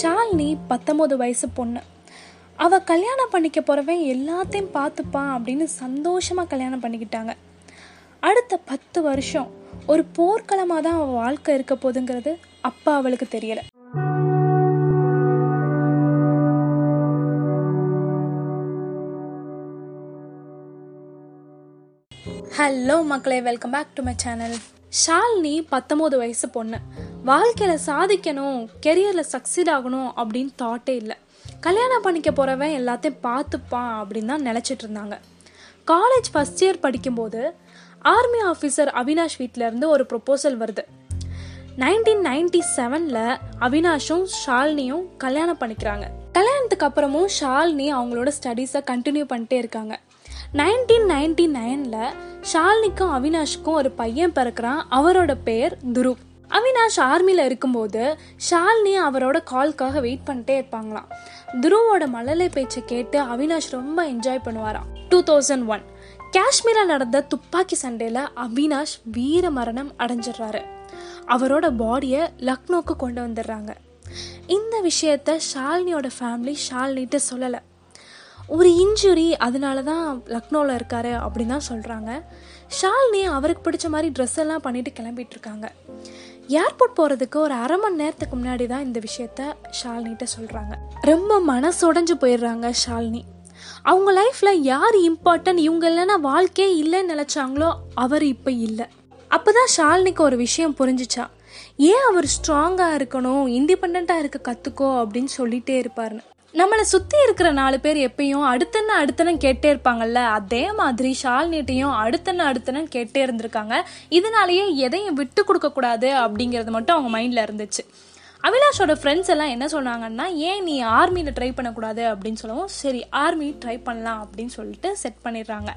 ஷாலினி பத்தொம்போது வயசு பொண்ணு. அவள் கல்யாணம் பண்ணிக்க போகிறவன் எல்லாத்தையும் பார்த்துப்பான் அப்படின்னு சந்தோஷமாக கல்யாணம் பண்ணிக்கிட்டாங்க. அடுத்த பத்து வருஷம் ஒரு போர்க்களமாக தான் அவள் வாழ்க்கை இருக்க போகுதுங்கிறது அப்பா அவளுக்கு தெரியலை. ஹலோ மக்களே welcome back to my channel Shalini பத்தொம்போது வயசு பொண்ணு. வாழ்க்கையில் சாதிக்கணும் கெரியரில் சக்சீட் ஆகணும் அப்படின்னு தாட்டே இல்லை. கல்யாணம் பண்ணிக்க போகிறவன் எல்லாத்தையும் பார்த்துப்பான் அப்படின்னு தான் நினச்சிட்டு இருந்தாங்க. காலேஜ் ஃபஸ்ட் இயர் படிக்கும்போது ஆர்மி ஆஃபீஸர் அவினாஷ் வீட்டிலேருந்து ஒரு ப்ரொப்போசல் வருது. நைன்டீன் நைன்டி செவனில் அவினாஷும் ஷாலினியும் கல்யாணம் பண்ணிக்கிறாங்க. கல்யாணத்துக்கு அப்புறமும் ஷாலினி அவங்களோட ஸ்டடீஸை கண்டினியூ பண்ணிட்டே இருக்காங்க. நைன்டீன் நைன்டி நைனில் ஷாலினிக்கும் அவினாஷுக்கும் ஒரு பையன் பிறக்கிறான். அவரோட பெயர் துருவ் அவினாஷ் ஆர்மியில் இருக்கும்போது ஷாலினி அவரோட கால்க்காக வெயிட் பண்ணிட்டே இருப்பாங்களாம். துருவோட மழலை பேச்சை கேட்டு அவினாஷ் ரொம்ப என்ஜாய் பண்ணுவாராம். டூ தௌசண்ட் ஒன் காஷ்மீரில் நடந்த துப்பாக்கி சண்டையில் அவினாஷ் வீர மரணம் அடைஞ்சிடுறாரு. அவரோட பாடியை லக்னோக்கு கொண்டு வந்துடுறாங்க. இந்த விஷயத்த ஷாலினியோட ஃபேமிலி ஷால்னிட்டு சொல்லலை. ஒரு இன்ஜுரி அதனால தான் லக்னோவில் இருக்காரு அப்படின்னு தான் சொல்கிறாங்க ஷாலினி அவருக்கு பிடிச்ச மாதிரி ட்ரெஸ் எல்லாம் பண்ணிட்டு கிளம்பிட்டு இருக்காங்க. ஏர்போர்ட் போகிறதுக்கு ஒரு அரை மணி நேரத்துக்கு முன்னாடி தான் இந்த விஷயத்த ஷாலினிட்ட சொல்கிறாங்க ரொம்ப மனசுடைஞ்சு போயிடுறாங்க ஷாலினி. அவங்க லைஃப்பில் யார் இம்பார்ட்டன்ட் இவங்க இல்லைன்னா வாழ்க்கையே இல்லைன்னு நினச்சாங்களோ அவர் இப்போ இல்லை. அப்போ தான் ஷாலினிக்கு ஒரு விஷயம் புரிஞ்சிச்சா. ஏன் அவர் ஸ்ட்ராங்காக இருக்கணும் இண்டிபெண்ட்டாக இருக்க கற்றுக்கோ அப்படின்னு சொல்லிகிட்டே இருப்பாருன்னு. நம்மளை சுற்றி இருக்கிற நாலு பேர் எப்பயும் அடுத்தன அடுத்தன கேட்டே இருப்பாங்கல்ல? அதே மாதிரி ஷால்னிட்டையும் அடுத்தன அடுத்தன கேட்டே இருந்திருக்காங்க. இதனாலேயே எதையும் விட்டு கொடுக்கக்கூடாது அப்படிங்கிறது மட்டும் அவங்க மைண்டில் இருந்துச்சு. அவினாஷோட ஃப்ரெண்ட்ஸ் எல்லாம் என்ன சொன்னாங்கன்னா ஏன் நீ ஆர்மியில் ட்ரை பண்ணக்கூடாது? அப்படின்னு சொல்லவும் சரி ஆர்மி ட்ரை பண்ணலாம் அப்படின்னு சொல்லிட்டு செட் பண்ணிடுறாங்க.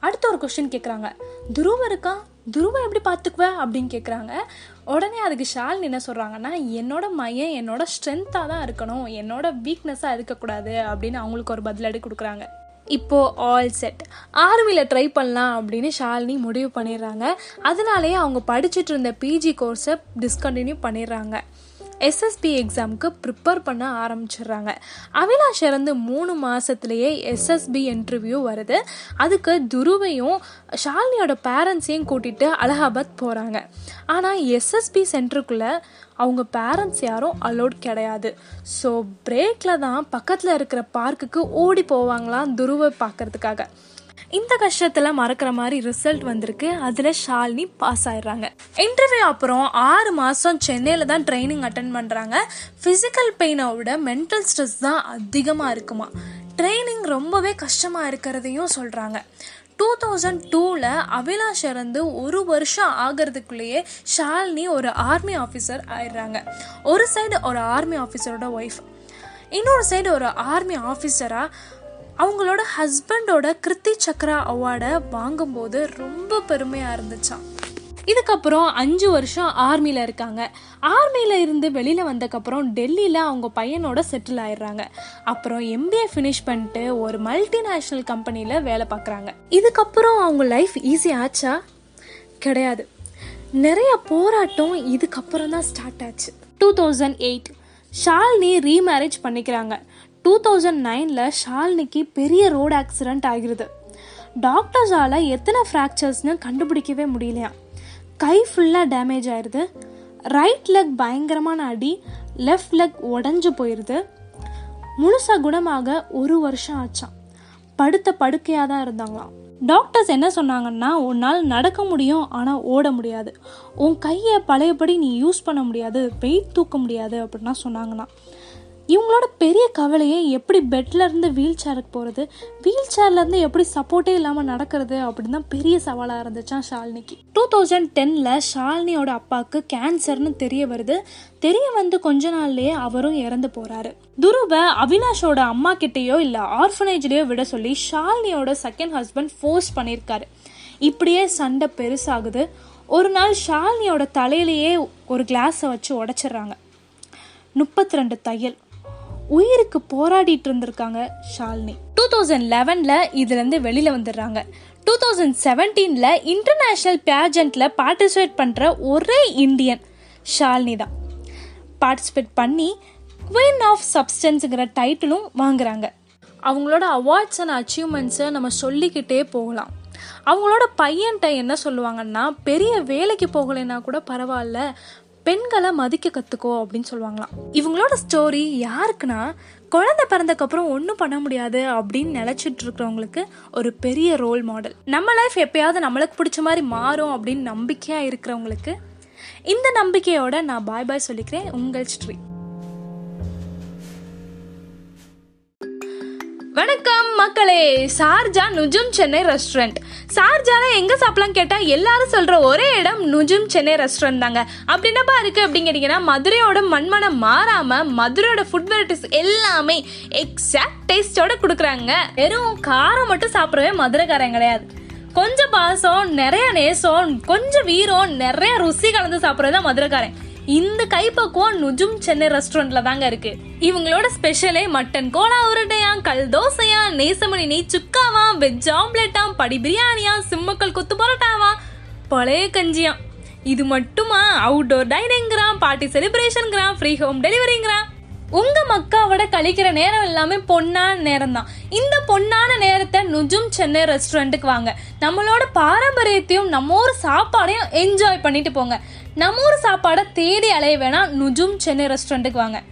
அடுத்த ஒரு கொஸ்டின் கேட்குறாங்க துருவ இருக்கா துருவ எப்படி பார்த்துக்குவ அப்படின்னு கேட்குறாங்க உடனே அதுக்கு ஷால் என்ன சொல்கிறாங்கன்னா என்னோட மையம் என்னோட ஸ்ட்ரென்த்தாக தான் இருக்கணும். என்னோட வீக்னஸாக இருக்கக்கூடாது. அப்படின்னு அவங்களுக்கு ஒரு பதிலடி கொடுக்குறாங்க. இப்போது ஆல் செட் ஆர்மியில் ட்ரை பண்ணலாம் அப்படின்னு ஷாலினி முடிவு பண்ணிடுறாங்க. அதனாலேயே அவங்க படிச்சுட்டு இருந்த பிஜி கோர்ஸை டிஸ்கண்டினியூ பண்ணிடுறாங்க. எஸ்எஸ்பி எக்ஸாமுக்கு ப்ரிப்பேர் பண்ண ஆரம்பிச்சிடுறாங்க. அவினாஷ் இறந்து மூணு மாதத்துலேயே எஸ்எஸ்பி இன்டர்வியூ வருது. அதுக்கு துருவையும் ஷாலினியோட பேரண்ட்ஸையும் கூட்டிகிட்டு அலகாபாத் போகிறாங்க ஆனால் எஸ்எஸ்பி சென்டருக்குள்ளே அவங்க பேரண்ட்ஸ் யாரும் அலோட் கிடையாது. ஸோ பிரேக்கில் தான் பக்கத்தில் இருக்கிற பார்க்குக்கு ஓடி போவாங்களாம் துருவை பார்க்கறதுக்காக. இந்த கஷ்டத்தில் மறக்கிற மாதிரி ரிசல்ட் வந்திருக்கு. அதில் ஷாலினி பாஸ் ஆயிடுறாங்க. இன்டர்வியூ அப்புறம் ஆறு மாதம் சென்னையில் தான் ட்ரைனிங் அட்டன் பண்ணுறாங்க ஃபிசிக்கல் பெயினை விட மென்டல் ஸ்ட்ரெஸ் தான் அதிகமாக இருக்குமா? ட்ரைனிங் ரொம்பவே கஷ்டமாக இருக்கிறதையும் சொல்கிறாங்க டூ தௌசண்ட் டூவில் அவிலாஷ் இறந்து ஒரு வருஷம் ஆகிறதுக்குள்ளேயே ஷாலினி ஒரு ஆர்மி ஆஃபீஸர் ஆயிடுறாங்க. ஒரு சைடு ஒரு ஆர்மி ஆஃபீஸரோட ஒய்ஃப் இன்னொரு சைடு ஒரு ஆர்மி ஆஃபீஸராக அவங்களோட ஹஸ்பண்டோட கிருத்தி சக்ரா அவார்டை வாங்கும்போது ரொம்ப பெருமையாக இருந்துச்சான் இதுக்கப்புறம் அஞ்சு வருஷம் ஆர்மியில் இருக்காங்க. ஆர்மியில் இருந்து வெளியில் வந்தக்கப்புறம் டெல்லியில் அவங்க பையனோட செட்டில் ஆயிடுறாங்க. அப்புறம் எம்பிஏ ஃபினிஷ் பண்ணிட்டு ஒரு மல்டிநேஷ்னல் கம்பெனியில் வேலை பார்க்குறாங்க. இதுக்கப்புறம் அவங்க லைஃப் ஈஸி ஆச்சா? கிடையாது. நிறைய போராட்டம் இதுக்கப்புறம் தான் ஸ்டார்ட் ஆச்சு. Two thousand eight Shalini remarriage பண்ணிக்கிறாங்க. டூ தௌசண்ட் நைனில் ஷால்னிக்கு பெரிய ரோடு ஆக்சிடெண்ட் ஆகிருது. டாக்டர்ஸால் எத்தனை ஃப்ராக்சர்ஸ்னு கண்டுபிடிக்கவே முடியலையா கை ஃபுல்லாக டேமேஜ் ஆயிடுது ரைட் லெக் பயங்கரமான அடி லெஃப்ட் லெக் உடஞ்சு போயிடுது முழுசாக குணமாக ஒரு வருஷம் ஆச்சான் படுத்த படுக்கையாக தான் இருந்தாங்களாம். டாக்டர்ஸ் என்ன சொன்னாங்கன்னா உன்னால் நடக்க முடியும் ஆனால் ஓட முடியாது. உன் கையை பழையபடி நீ யூஸ் பண்ண முடியாது வெயிட் தூக்க முடியாது அப்படின்னா சொன்னாங்கன்னா இவங்களோட பெரிய கவலையே எப்படி பெட்ல இருந்து வீல் சேருக்கு போகிறது வீல் சேர்லேருந்து எப்படி சப்போர்ட்டே இல்லாமல் நடக்கிறது அப்படின்னு தான் பெரிய சவாலாக இருந்துச்சான் ஷாலினிக்கு. டூ தௌசண்ட் டென்னில் ஷாலினியோட அப்பாவுக்கு கேன்சர்னு தெரிய வருது. தெரிய வந்து கொஞ்ச நாள்லயே அவரும் இறந்து போகிறாரு துருவ அவினாஷோட அம்மா கிட்டேயோ இல்லை ஆர்ஃபனேஜ்லேயோ விட சொல்லி ஷாலினியோட செகண்ட் ஹஸ்பண்ட் ஃபோர்ஸ் பண்ணியிருக்காரு இப்படியே சண்டை பெருசாகுது. ஒரு நாள் ஷாலினியோட தலையிலேயே ஒரு கிளாஸை வச்சு உடைச்சிடுறாங்க. முப்பத்தி ரெண்டு தையல். உயிருக்கு போராடிட்டு இருந்திருக்காங்க ஷாலினி. டூ தௌசண்ட் லெவனில் இதுலேருந்து வெளியில் வந்துடுறாங்க. டூ தௌசண்ட் செவன்டீனில் இன்டர்நேஷ்னல் பேஜண்ட்டில் பார்ட்டிசிபேட் பண்ணுற ஒரே இந்தியன் ஷாலினி தான். பார்ட்டிசிபேட் பண்ணி குவீன் ஆஃப் சப்ஸ்டன்ஸுங்கிற டைட்டிலும் வாங்குறாங்க. அவங்களோட அவார்ட்ஸ் அண்ட் அச்சீவ்மெண்ட்ஸை நம்ம சொல்லிக்கிட்டே போகலாம். அவங்களோட பையன்கிட்ட என்ன சொல்லுவாங்கன்னா பெரிய வேலைக்கு போகலைன்னா கூட பரவாயில்ல. பெண்களை மதிக்க கற்றுக்கோ அப்படின்னு சொல்லுவாங்களாம். இவங்களோட ஸ்டோரி யாருக்குன்னா குழந்தை பிறந்தக்கப்புறம் ஒன்றும் பண்ண முடியாது அப்படின்னு நினச்சிட்டு இருக்கிறவங்களுக்கு ஒரு பெரிய ரோல் மாடல் நம்ம லைஃப் எப்பயாவது நம்மளுக்கு பிடிச்ச மாதிரி மாறும் அப்படின்னு நம்பிக்கையாக இருக்கிறவங்களுக்கு இந்த நம்பிக்கையோட நான் பாய் பாய் சொல்லிக்கிறேன். உங்கள் ஸ்ட்ரீ வணக்கம் மக்களே. சார்ஜா நுஜும் சென்னை ரெஸ்டாரண்ட் சார்ஜால எங்க சாப்பிடலாம் கேட்டா எல்லாரும் சொல்ற ஒரே இடம் நுஜும் சென்னை ரெஸ்டாரண்ட் தாங்க. அப்படி என்னப்பா இருக்கு அப்படின்னு மதுரையோட மண்மனம் மாறாம மதுரையோட ஃபுட் வெரைட்டிஸ் எல்லாமே எக்ஸாக்ட் டேஸ்டோட கொடுக்குறாங்க. வெறும் காரம் மட்டும் சாப்பிடவே மதுரைக்காரன் கிடையாது. கொஞ்சம் பாசம் நிறைய நேசம் கொஞ்சம் வீரம் நிறைய ருசி கலந்து சாப்பிட்றது தான் மதுரைக்காரன். இந்த கைப்பக்குவம் நுஜும் சென்னை ரெஸ்டாரண்ட்ல தாங்க இருக்கு. இவங்களோட ஸ்பெஷலே மட்டன் கோலா உருண்டையா கல் தோசையா நேசமணி நெய் சுக்காவா வெஜ் ஆம்லெட்டா படி பிரியாணியா சிம்மக்கல் கொத்து பரோட்டாவா பழைய கஞ்சியா. இது மட்டுமா? அவுட்டோர் டைனிங்கிறான் பார்ட்டி செலிப்ரேஷன்கிறான் ஃப்ரீ ஹோம் டெலிவரிங்கிறான் உங்க மக்காவோட கழிக்கிற நேரம் எல்லாமே பொன்னான நேரம் தான் இந்த பொன்னான நேரத்தை நுஜும் சென்னை ரெஸ்டாரண்ட்டுக்கு வாங்க. நம்மளோட பாரம்பரியத்தையும் நம்ம ஊர் சாப்பாடையும் என்ஜாய் பண்ணிட்டு போங்க. நம்ம ஊர் சாப்பாடை தேடி அலைய வேணாம். நுஜும் சென்னை ரெஸ்டாரண்ட்டுக்கு வாங்க.